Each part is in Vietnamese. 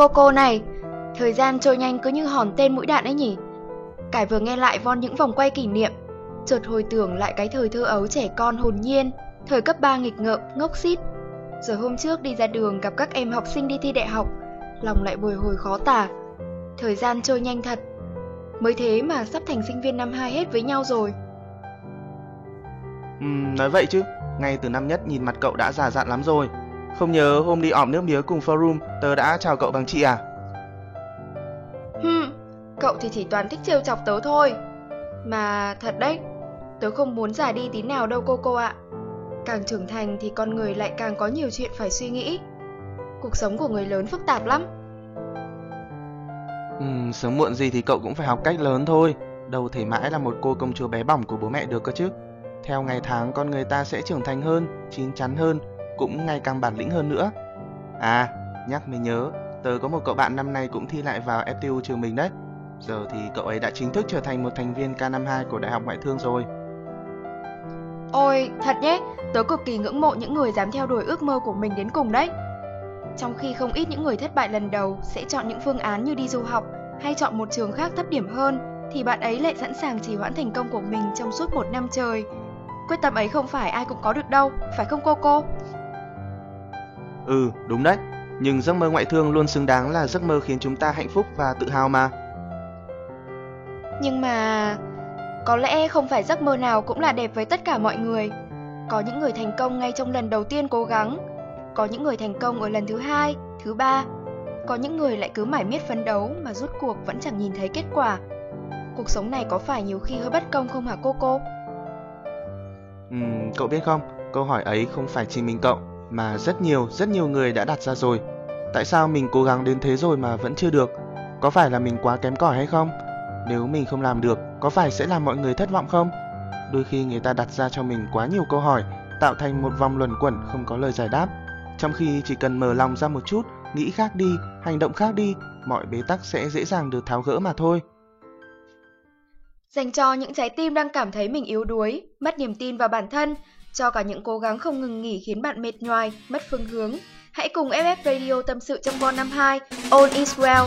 Cô cô này, thời gian trôi nhanh cứ như hòn tên mũi đạn ấy nhỉ. Cải vừa nghe lại von những vòng quay kỷ niệm, chợt hồi tưởng lại cái thời thơ ấu trẻ con hồn nhiên, thời cấp 3 nghịch ngợm, ngốc xít. Rồi hôm trước đi ra đường gặp các em học sinh đi thi đại học, lòng lại bồi hồi khó tả. Thời gian trôi nhanh thật. Mới thế mà sắp thành sinh viên năm 2 hết với nhau rồi. Ừ, nói vậy chứ, ngay từ năm nhất nhìn mặt cậu đã già dặn lắm rồi. Không nhớ hôm đi ọm nước mía cùng forum, tớ đã chào cậu bằng chị à? Hừm, cậu thì chỉ toàn thích trêu chọc tớ thôi. Mà thật đấy, tớ không muốn già đi tí nào đâu cô cô ạ. Càng trưởng thành thì con người lại càng có nhiều chuyện phải suy nghĩ. Cuộc sống của người lớn phức tạp lắm. Ừ, sớm muộn gì thì cậu cũng phải học cách lớn thôi. Đâu thể mãi là một cô công chúa bé bỏng của bố mẹ được cơ chứ. Theo ngày tháng con người ta sẽ trưởng thành hơn, chín chắn hơn, cũng ngày càng bản lĩnh hơn nữa. À, nhắc mới nhớ, tớ có một cậu bạn năm nay cũng thi lại vào FTU trường mình đấy. Giờ thì cậu ấy đã chính thức trở thành một thành viên K52 của Đại học Ngoại thương rồi. Ôi, thật nhé, tớ cực kỳ ngưỡng mộ những người dám theo đuổi ước mơ của mình đến cùng đấy. Trong khi không ít những người thất bại lần đầu sẽ chọn những phương án như đi du học hay chọn một trường khác thấp điểm hơn, thì bạn ấy lại sẵn sàng trì hoãn thành công của mình trong suốt một năm trời. Quyết tâm ấy không phải ai cũng có được đâu, phải không cô cô? Ừ, đúng đấy. Nhưng giấc mơ ngoại thương luôn xứng đáng là giấc mơ khiến chúng ta hạnh phúc và tự hào mà. Nhưng mà có lẽ không phải giấc mơ nào cũng là đẹp với tất cả mọi người. Có những người thành công ngay trong lần đầu tiên cố gắng, có những người thành công ở lần thứ hai, thứ ba, có những người lại cứ mải miết phấn đấu mà rút cuộc vẫn chẳng nhìn thấy kết quả. Cuộc sống này có phải nhiều khi hơi bất công không hả cô cô? Uhm, cậu biết không, câu hỏi ấy không phải chỉ mình cậu mà rất nhiều, rất nhiều người đã đặt ra rồi. Tại sao mình cố gắng đến thế rồi mà vẫn chưa được? Có phải là mình quá kém cỏi hay không? Nếu mình không làm được, có phải sẽ làm mọi người thất vọng không? Đôi khi người ta đặt ra cho mình quá nhiều câu hỏi, tạo thành một vòng luẩn quẩn không có lời giải đáp. Trong khi chỉ cần mở lòng ra một chút, nghĩ khác đi, hành động khác đi, mọi bế tắc sẽ dễ dàng được tháo gỡ mà thôi. Dành cho những trái tim đang cảm thấy mình yếu đuối, mất niềm tin vào bản thân, cho cả những cố gắng không ngừng nghỉ khiến bạn mệt nhoài, mất phương hướng. Hãy cùng FF Radio tâm sự trong Bon năm 2, All is well.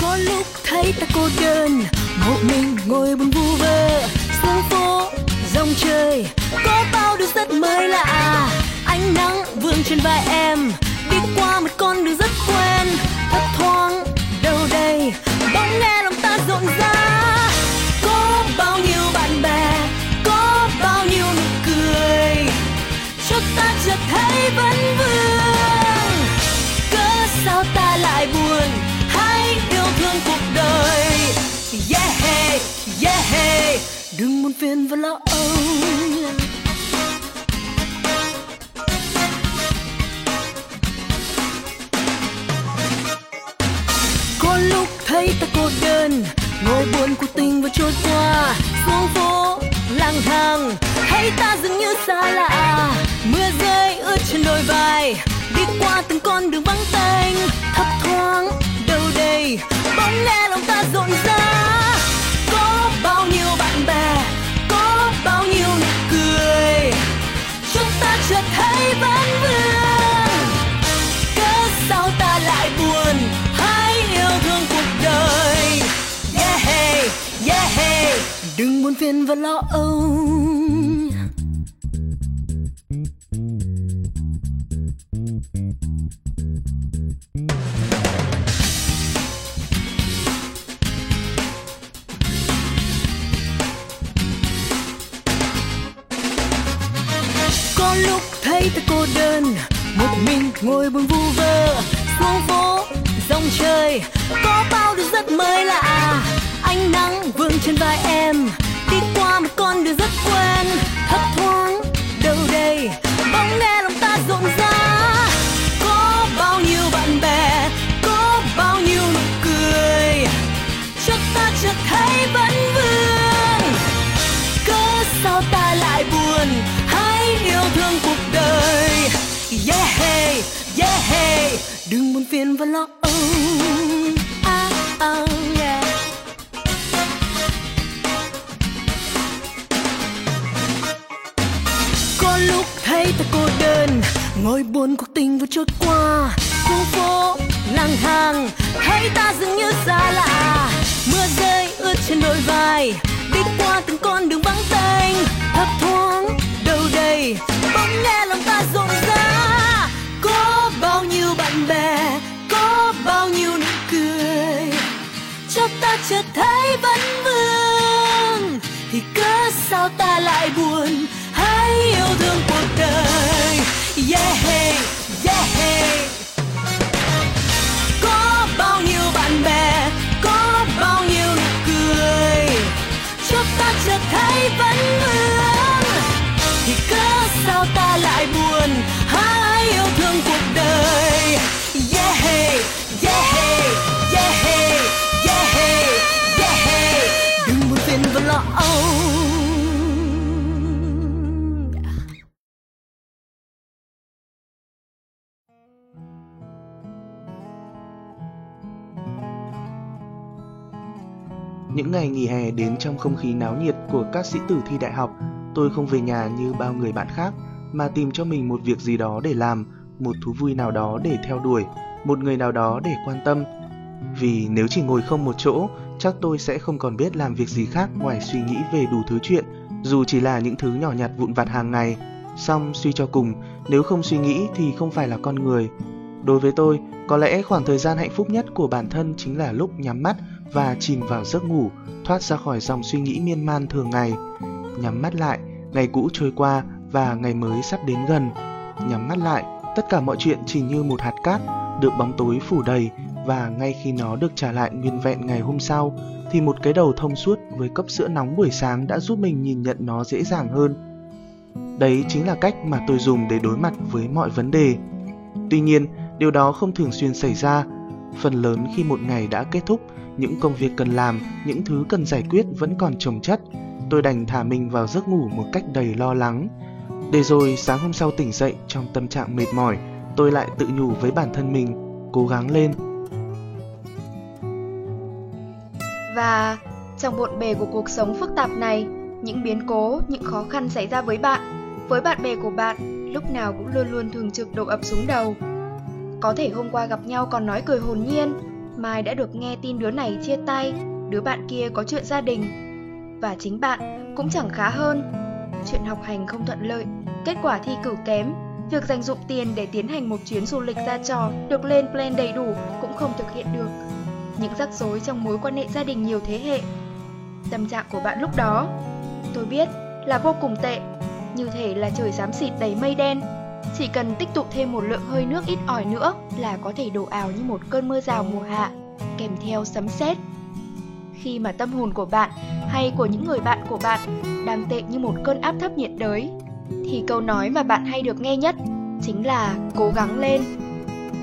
Có lúc thấy ta cô đơn, một mình ngồi buồn vu vơ, xuống phố, dòng trời, có bao điều rất mới lạ. Ánh nắng vương trên vai em, đi qua một con đường rất quen, thấp thoáng đâu đây, bỗng nghe lòng ta rộn rã. Vẫn vương. Cớ sao ta lại buồn? Hãy yêu thương cuộc đời. Yeah, yeah, đừng buồn phiền và lo âu. có lúc thấy ta cô đơn ngồi buồn cuộc tình vừa trôi qua xuống phố lang thang thấy ta dường như xa lạ trên đôi vai. Đi qua từng con đường vắng tênh thấp thoáng đâu đây. Bóng nghe lòng ta rộn rã. Có bao nhiêu bạn bè có bao nhiêu nụ cười. Chúng ta chợt thấy vẫn vương. Cớ sao ta lại buồn hãy yêu thương cuộc đời. Yeah hey, yeah hey, đừng buồn phiền và lo âu. Có lúc thấy ta cô đơn. Một mình ngồi buồn vu vơ xuống phố, dòng trời. Có bao điều rất mới lạ. Ánh nắng vương trên vai em. Đi qua một con đường rất quen. Thấp thoáng, đâu đây? Bỗng nghe lòng ta rộn rã. Phiền và lo âu. Oh, oh, yeah. có lúc thấy ta cô đơn ngồi buồn cuộc tình vừa trôi qua. Khu phố lang thang thấy ta dường như xa lạ. Mưa rơi ướt trên đôi vai đi qua từng con đường yeah yeah Những ngày nghỉ hè đến trong không khí náo nhiệt của các sĩ tử thi đại học, tôi không về nhà như bao người bạn khác, mà tìm cho mình một việc gì đó để làm, một thú vui nào đó để theo đuổi, một người nào đó để quan tâm. Vì nếu chỉ ngồi không một chỗ, chắc tôi sẽ không còn biết làm việc gì khác ngoài suy nghĩ về đủ thứ chuyện, dù chỉ là những thứ nhỏ nhặt vụn vặt hàng ngày. Xong suy cho cùng, nếu không suy nghĩ thì không phải là con người. Đối với tôi, có lẽ khoảng thời gian hạnh phúc nhất của bản thân chính là lúc nhắm mắt và chìm vào giấc ngủ, thoát ra khỏi dòng suy nghĩ miên man thường ngày. Nhắm mắt lại, ngày cũ trôi qua và ngày mới sắp đến gần. Nhắm mắt lại, tất cả mọi chuyện chỉ như một hạt cát được bóng tối phủ đầy và ngay khi nó được trả lại nguyên vẹn ngày hôm sau thì một cái đầu thông suốt với cốc sữa nóng buổi sáng đã giúp mình nhìn nhận nó dễ dàng hơn. Đấy chính là cách mà tôi dùng để đối mặt với mọi vấn đề. Tuy nhiên, điều đó không thường xuyên xảy ra. Phần lớn khi một ngày đã kết thúc, những công việc cần làm, những thứ cần giải quyết vẫn còn chồng chất. Tôi đành thả mình vào giấc ngủ một cách đầy lo lắng. Để rồi sáng hôm sau tỉnh dậy trong tâm trạng mệt mỏi, tôi lại tự nhủ với bản thân mình, cố gắng lên. Và trong bộn bề của cuộc sống phức tạp này, những biến cố, những khó khăn xảy ra với bạn, với bạn bè của bạn, lúc nào cũng luôn luôn thường trực đổ ập xuống đầu. Có thể hôm qua gặp nhau còn nói cười hồn nhiên, mai đã được nghe tin đứa này chia tay, đứa bạn kia có chuyện gia đình. Và chính bạn cũng chẳng khá hơn. Chuyện học hành không thuận lợi, kết quả thi cử kém, việc dành dụng tiền để tiến hành một chuyến du lịch ra trò được lên plan đầy đủ cũng không thực hiện được. Những rắc rối trong mối quan hệ gia đình nhiều thế hệ. Tâm trạng của bạn lúc đó, tôi biết là vô cùng tệ, như thể là trời xám xịt đầy mây đen. Chỉ cần tích tụ thêm một lượng hơi nước ít ỏi nữa là có thể đổ ảo như một cơn mưa rào mùa hạ, kèm theo sấm sét. Khi mà tâm hồn của bạn hay của những người bạn của bạn đang tệ như một cơn áp thấp nhiệt đới, thì câu nói mà bạn hay được nghe nhất chính là cố gắng lên.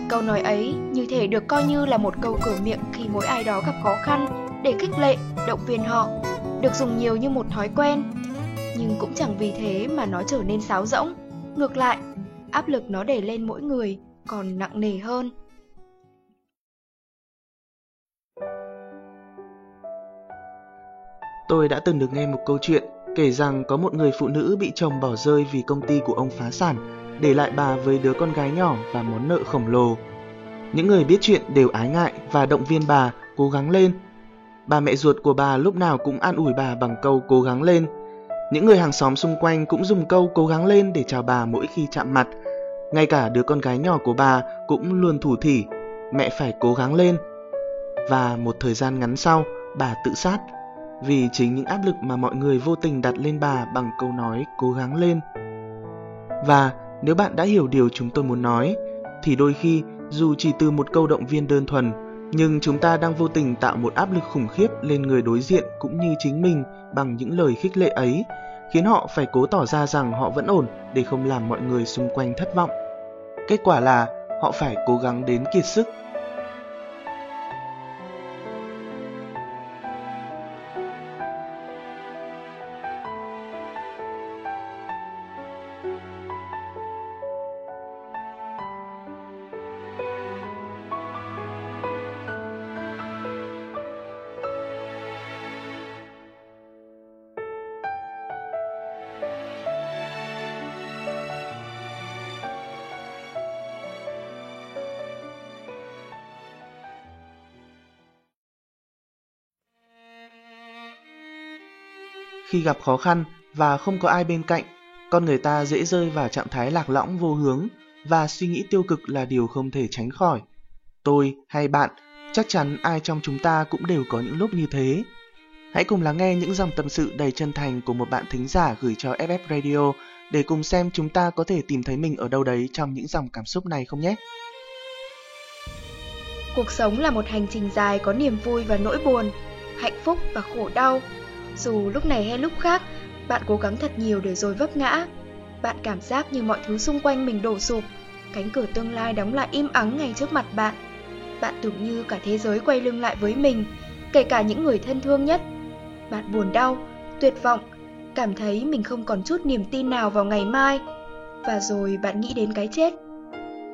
Câu nói ấy như thể được coi như là một câu cửa miệng khi mỗi ai đó gặp khó khăn để khích lệ, động viên họ, được dùng nhiều như một thói quen. Nhưng cũng chẳng vì thế mà nó trở nên sáo rỗng. Ngược lại, áp lực nó để lên mỗi người còn nặng nề hơn. Tôi đã từng được nghe một câu chuyện kể rằng có một người phụ nữ bị chồng bỏ rơi vì công ty của ông phá sản, để lại bà với đứa con gái nhỏ và món nợ khổng lồ. Những người biết chuyện đều ái ngại và động viên bà cố gắng lên. Bà mẹ ruột của bà lúc nào cũng an ủi bà bằng câu cố gắng lên. Những người hàng xóm xung quanh cũng dùng câu cố gắng lên để chào bà mỗi khi chạm mặt. Ngay cả đứa con gái nhỏ của bà cũng luôn thủ thỉ, mẹ phải cố gắng lên. Và một thời gian ngắn sau, bà tự sát vì chính những áp lực mà mọi người vô tình đặt lên bà bằng câu nói cố gắng lên. Và nếu bạn đã hiểu điều chúng tôi muốn nói, thì đôi khi dù chỉ từ một câu động viên đơn thuần, nhưng chúng ta đang vô tình tạo một áp lực khủng khiếp lên người đối diện cũng như chính mình bằng những lời khích lệ ấy, khiến họ phải cố tỏ ra rằng họ vẫn ổn để không làm mọi người xung quanh thất vọng. Kết quả là họ phải cố gắng đến kiệt sức Khi gặp khó khăn và không có ai bên cạnh, con người ta dễ rơi vào trạng thái lạc lõng vô hướng và suy nghĩ tiêu cực là điều không thể tránh khỏi. Tôi hay bạn, chắc chắn ai trong chúng ta cũng đều có những lúc như thế. Hãy cùng lắng nghe những dòng tâm sự đầy chân thành của một bạn thính giả gửi cho FF Radio để cùng xem chúng ta có thể tìm thấy mình ở đâu đấy trong những dòng cảm xúc này không nhé. Cuộc sống là một hành trình dài có niềm vui và nỗi buồn, hạnh phúc và khổ đau. Dù lúc này hay lúc khác, bạn cố gắng thật nhiều để rồi vấp ngã. Bạn cảm giác như mọi thứ xung quanh mình đổ sụp, cánh cửa tương lai đóng lại im ắng ngay trước mặt bạn. Bạn tưởng như cả thế giới quay lưng lại với mình, kể cả những người thân thương nhất. Bạn buồn đau, tuyệt vọng, cảm thấy mình không còn chút niềm tin nào vào ngày mai. Và rồi bạn nghĩ đến cái chết.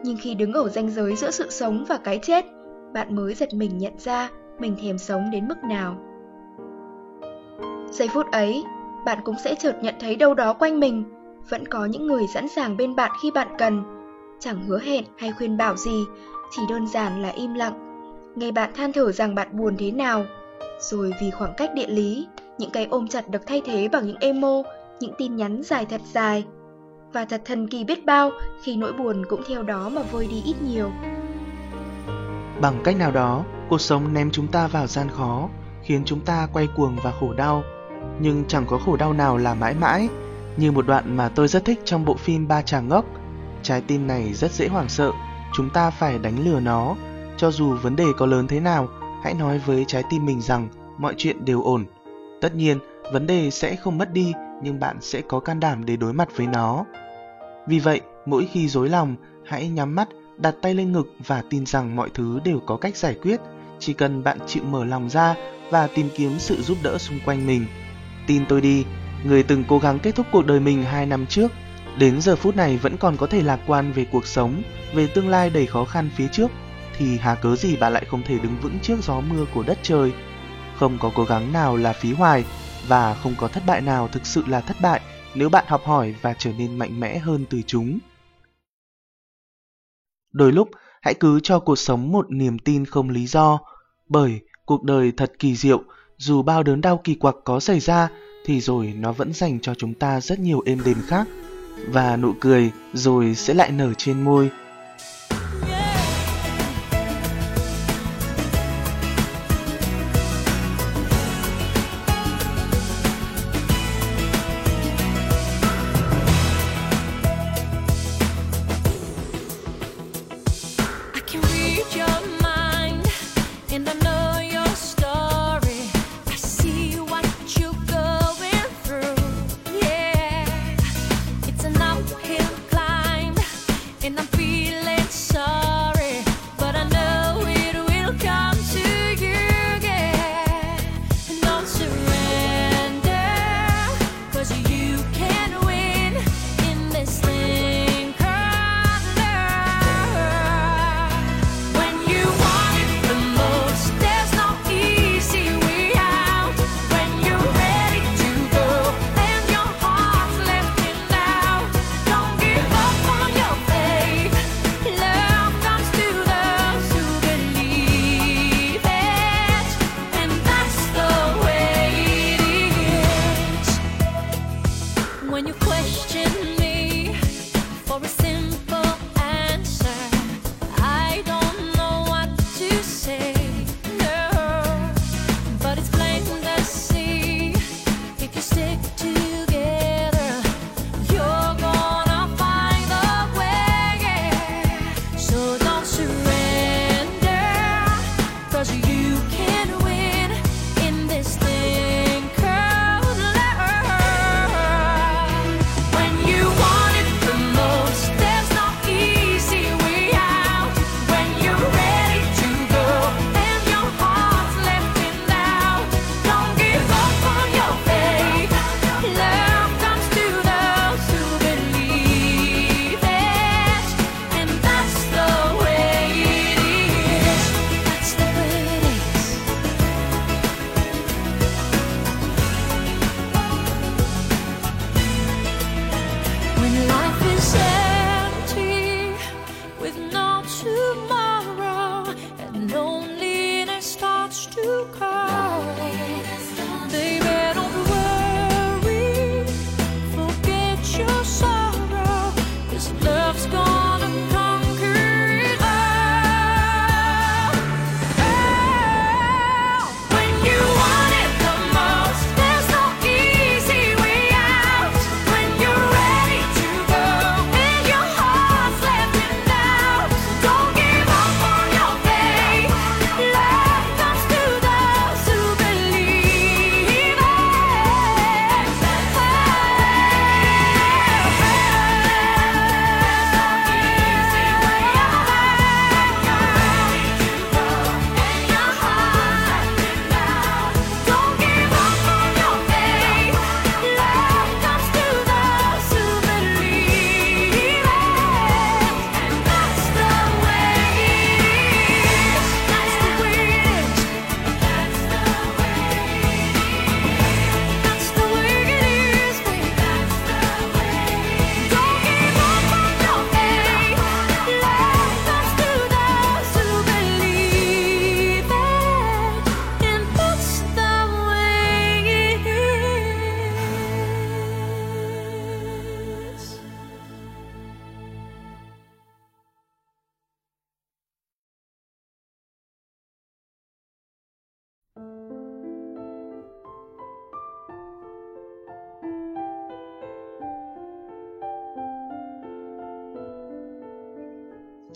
Nhưng khi đứng ở ranh giới giữa sự sống và cái chết, bạn mới giật mình nhận ra mình thèm sống đến mức nào. Giây phút ấy, bạn cũng sẽ chợt nhận thấy đâu đó quanh mình vẫn có những người sẵn sàng bên bạn khi bạn cần, chẳng hứa hẹn hay khuyên bảo gì, chỉ đơn giản là im lặng. Nghe bạn than thở rằng bạn buồn thế nào, rồi vì khoảng cách địa lý, những cái ôm chặt được thay thế bằng những emo, những tin nhắn dài thật dài. Và thật thần kỳ biết bao khi nỗi buồn cũng theo đó mà vơi đi ít nhiều. Bằng cách nào đó, cuộc sống ném chúng ta vào gian khó, khiến chúng ta quay cuồng và khổ đau. Nhưng chẳng có khổ đau nào là mãi mãi, như một đoạn mà tôi rất thích trong bộ phim Ba chàng ngốc. Trái tim này rất dễ hoảng sợ, chúng ta phải đánh lừa nó. Cho dù vấn đề có lớn thế nào, hãy nói với trái tim mình rằng mọi chuyện đều ổn. Tất nhiên, vấn đề sẽ không mất đi, nhưng bạn sẽ có can đảm để đối mặt với nó. Vì vậy, mỗi khi dối lòng, hãy nhắm mắt đặt tay lên ngực và tin rằng mọi thứ đều có cách giải quyết, chỉ cần bạn chịu mở lòng ra và tìm kiếm sự giúp đỡ xung quanh mình. Tin tôi đi, người từng cố gắng kết thúc cuộc đời mình 2 năm trước, đến giờ phút này vẫn còn có thể lạc quan về cuộc sống, về tương lai đầy khó khăn phía trước, thì hà cớ gì bà lại không thể đứng vững trước gió mưa của đất trời. Không có cố gắng nào là phí hoài và không có thất bại nào thực sự là thất bại nếu bạn học hỏi và trở nên mạnh mẽ hơn từ chúng. Đôi lúc, hãy cứ cho cuộc sống một niềm tin không lý do, bởi cuộc đời thật kỳ diệu, dù bao đớn đau kỳ quặc có xảy ra, thì rồi nó vẫn dành cho chúng ta rất nhiều êm đềm khác. Và nụ cười rồi sẽ lại nở trên môi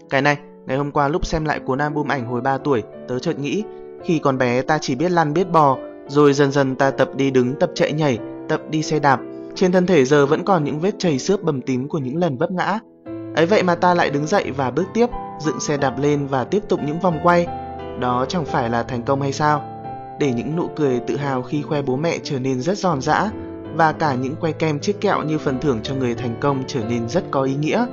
Cái này, ngày hôm qua lúc xem lại cuốn album ảnh hồi 3 tuổi, tớ chợt nghĩ, khi còn bé ta chỉ biết lăn biết bò, rồi dần dần ta tập đi đứng, tập chạy nhảy, tập đi xe đạp. Trên thân thể giờ vẫn còn những vết chảy xước bầm tím của những lần vấp ngã. Ấy vậy mà ta lại đứng dậy và bước tiếp, dựng xe đạp lên và tiếp tục những vòng quay. Đó chẳng phải là thành công hay sao? Để những nụ cười tự hào khi khoe bố mẹ trở nên rất giòn giã và cả những que kem chiếc kẹo như phần thưởng cho người thành công trở nên rất có ý nghĩa.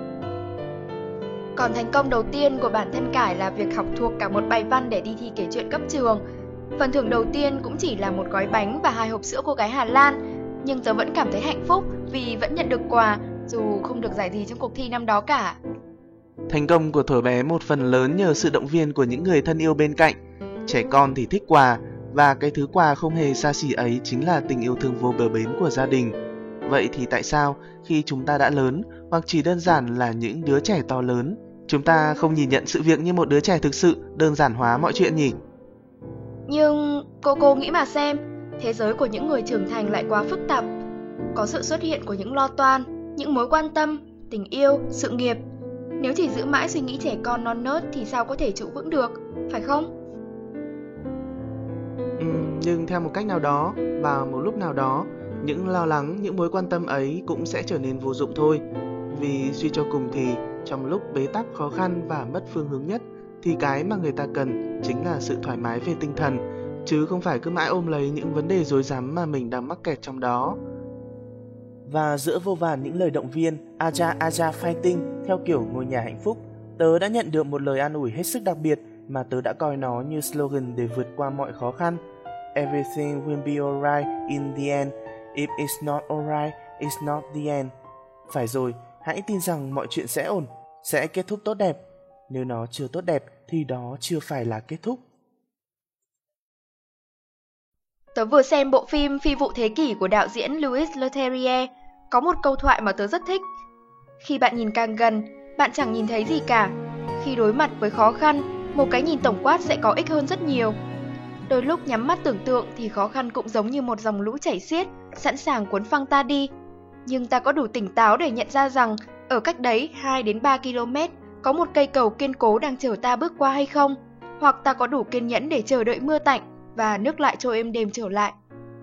Còn thành công đầu tiên của bản thân Cải là việc học thuộc cả một bài văn để đi thi kể chuyện cấp trường. Phần thưởng đầu tiên cũng chỉ là một gói bánh và hai hộp sữa cô gái Hà Lan, nhưng tớ vẫn cảm thấy hạnh phúc vì vẫn nhận được quà dù không được giải gì trong cuộc thi năm đó cả. Thành công của thổi bé một phần lớn nhờ sự động viên của những người thân yêu bên cạnh. Trẻ con thì thích quà và cái thứ quà không hề xa xỉ ấy chính là tình yêu thương vô bờ bến của gia đình. Vậy thì tại sao khi chúng ta đã lớn hoặc chỉ đơn giản là những đứa trẻ to lớn, chúng ta không nhìn nhận sự việc như một đứa trẻ thực sự đơn giản hóa mọi chuyện nhỉ? Nhưng cô cô nghĩ mà xem, thế giới của những người trưởng thành lại quá phức tạp. Có sự xuất hiện của những lo toan, những mối quan tâm, tình yêu, sự nghiệp. Nếu chỉ giữ mãi suy nghĩ trẻ con non nớt thì sao có thể trụ vững được, phải không? Ừ, nhưng theo một cách nào đó, vào một lúc nào đó, những lo lắng, những mối quan tâm ấy cũng sẽ trở nên vô dụng thôi. Vì suy cho cùng thì trong lúc bế tắc khó khăn và mất phương hướng nhất thì cái mà người ta cần chính là sự thoải mái về tinh thần chứ không phải cứ mãi ôm lấy những vấn đề rối rắm mà mình đang mắc kẹt trong đó. Và giữa vô vàn những lời động viên Aja Aja Fighting theo kiểu ngôi nhà hạnh phúc, tớ đã nhận được một lời an ủi hết sức đặc biệt mà tớ đã coi nó như slogan để vượt qua mọi khó khăn. Everything will be alright in the end. If it's not alright, it's not the end. Phải rồi, hãy tin rằng mọi chuyện sẽ ổn, sẽ kết thúc tốt đẹp. Nếu nó chưa tốt đẹp thì đó chưa phải là kết thúc. Tớ vừa xem bộ phim Phi vụ thế kỷ của đạo diễn Louis Leterrier, có một câu thoại mà tớ rất thích. Khi bạn nhìn càng gần, bạn chẳng nhìn thấy gì cả. Khi đối mặt với khó khăn, một cái nhìn tổng quát sẽ có ích hơn rất nhiều. Đôi lúc nhắm mắt tưởng tượng thì khó khăn cũng giống như một dòng lũ chảy xiết, sẵn sàng cuốn phăng ta đi. Nhưng ta có đủ tỉnh táo để nhận ra rằng ở cách đấy 2 đến 3 km có một cây cầu kiên cố đang chờ ta bước qua hay không? Hoặc ta có đủ kiên nhẫn để chờ đợi mưa tạnh và nước lại trôi êm đềm trở lại?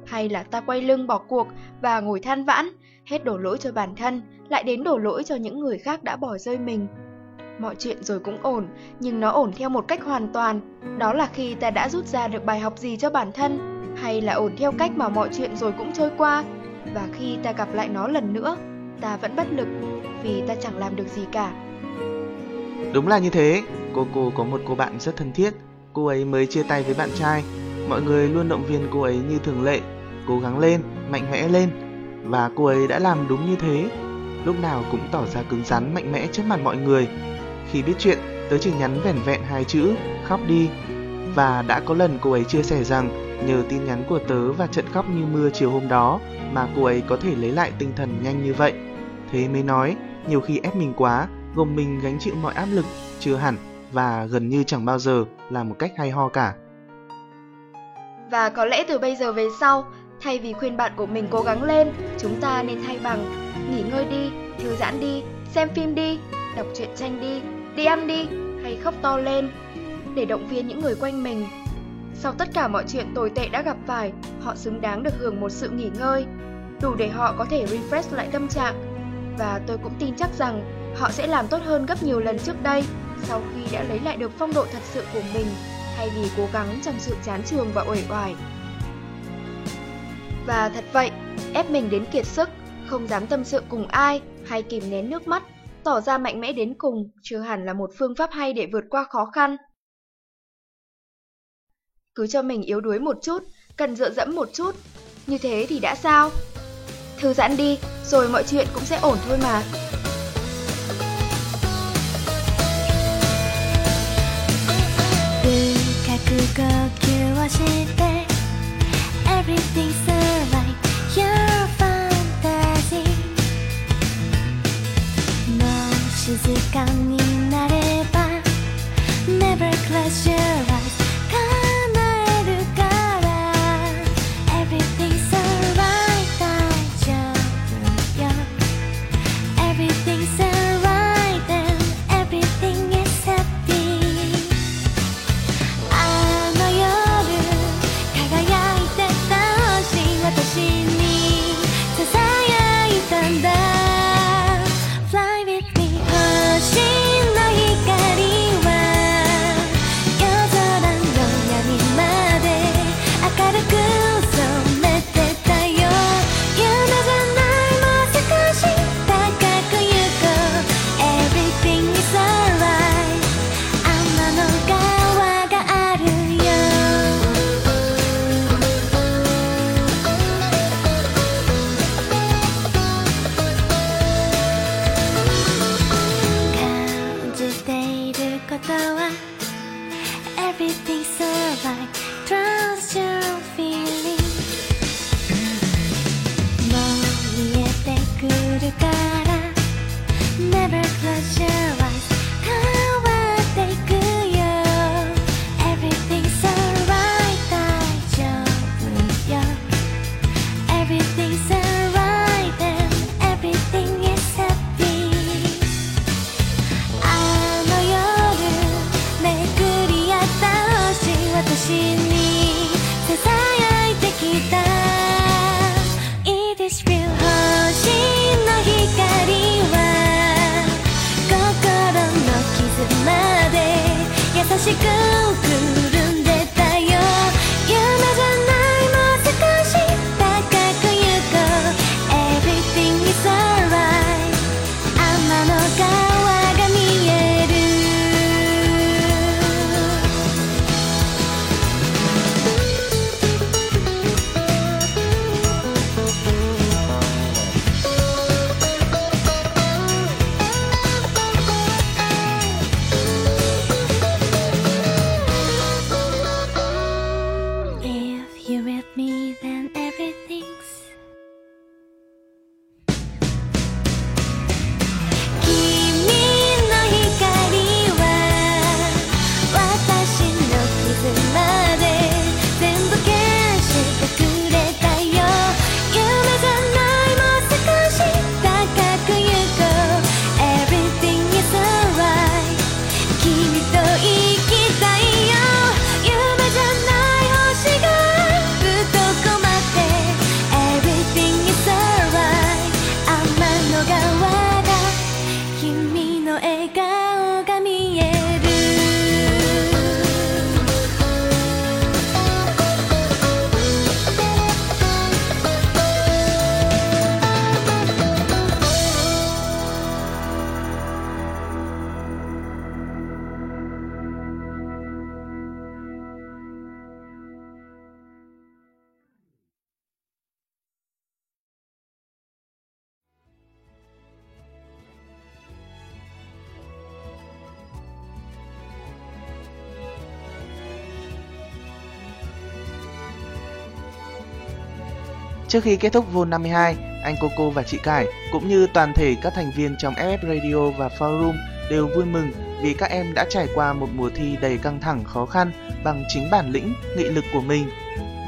Hay là ta quay lưng bỏ cuộc và ngồi than vãn, hết đổ lỗi cho bản thân, lại đến đổ lỗi cho những người khác đã bỏ rơi mình? Mọi chuyện rồi cũng ổn, nhưng nó ổn theo một cách hoàn toàn. Đó là khi ta đã rút ra được bài học gì cho bản thân, hay là ổn theo cách mà mọi chuyện rồi cũng trôi qua. Và khi ta gặp lại nó lần nữa, ta vẫn bất lực vì ta chẳng làm được gì cả. Đúng là như thế, cô cô có một cô bạn rất thân thiết, cô ấy mới chia tay với bạn trai. Mọi người luôn động viên cô ấy như thường lệ, cố gắng lên, mạnh mẽ lên. Và cô ấy đã làm đúng như thế, lúc nào cũng tỏ ra cứng rắn mạnh mẽ trước mặt mọi người. Khi biết chuyện, tớ chỉ nhắn vẻn vẹn hai chữ, khóc đi. Và đã có lần cô ấy chia sẻ rằng nhờ tin nhắn của tớ và trận khóc như mưa chiều hôm đó mà cô ấy có thể lấy lại tinh thần nhanh như vậy. Thế mới nói, nhiều khi ép mình quá, gồng mình gánh chịu mọi áp lực, chưa hẳn và gần như chẳng bao giờ là một cách hay ho cả. Và có lẽ từ bây giờ về sau, thay vì khuyên bạn của mình cố gắng lên, chúng ta nên thay bằng nghỉ ngơi đi, thư giãn đi, xem phim đi, đọc truyện tranh đi, đi ăn đi hay khóc to lên để động viên những người quanh mình. Sau tất cả mọi chuyện tồi tệ đã gặp phải, họ xứng đáng được hưởng một sự nghỉ ngơi, đủ để họ có thể refresh lại tâm trạng. Và tôi cũng tin chắc rằng họ sẽ làm tốt hơn gấp nhiều lần trước đây sau khi đã lấy lại được phong độ thật sự của mình thay vì cố gắng trong sự chán trường và uể oải. Và thật vậy, ép mình đến kiệt sức, không dám tâm sự cùng ai hay kìm nén nước mắt, tỏ ra mạnh mẽ đến cùng chưa hẳn là một phương pháp hay để vượt qua khó khăn Cứ cho mình yếu đuối một chút, cần dựa dẫm một chút, như thế thì đã sao? Thư giãn đi, rồi mọi chuyện cũng sẽ ổn thôi mà. 呼吸をして Everything's alright Your fantasy もう静かに Trước khi kết thúc Vol 52, anh Coco và chị Cải cũng như toàn thể các thành viên trong FF Radio và Forum đều vui mừng vì các em đã trải qua một mùa thi đầy căng thẳng khó khăn bằng chính bản lĩnh, nghị lực của mình.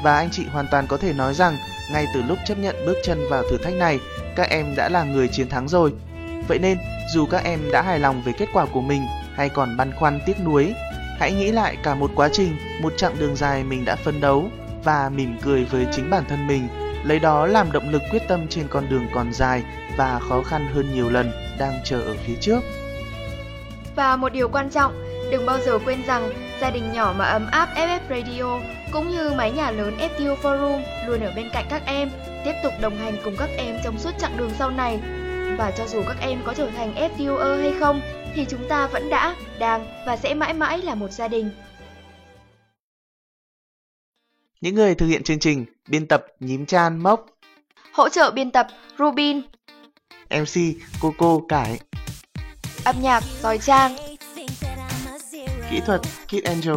Và anh chị hoàn toàn có thể nói rằng ngay từ lúc chấp nhận bước chân vào thử thách này, các em đã là người chiến thắng rồi. Vậy nên, dù các em đã hài lòng về kết quả của mình hay còn băn khoăn tiếc nuối, hãy nghĩ lại cả một quá trình, một chặng đường dài mình đã phấn đấu và mỉm cười với chính bản thân mình, lấy đó làm động lực quyết tâm trên con đường còn dài và khó khăn hơn nhiều lần đang chờ ở phía trước. Và một điều quan trọng, đừng bao giờ quên rằng gia đình nhỏ mà ấm áp FF Radio cũng như mái nhà lớn FTU Forum luôn ở bên cạnh các em, tiếp tục đồng hành cùng các em trong suốt chặng đường sau này. Và cho dù các em có trở thành FTUer hay không, thì chúng ta vẫn đã, đang và sẽ mãi mãi là một gia đình. Những người thực hiện chương trình, biên tập Nhím Chan Mốc, Hỗ trợ biên tập Rubin, MC Coco Cải, âm nhạc Giỏi Trang, kỹ thuật Kid Angel.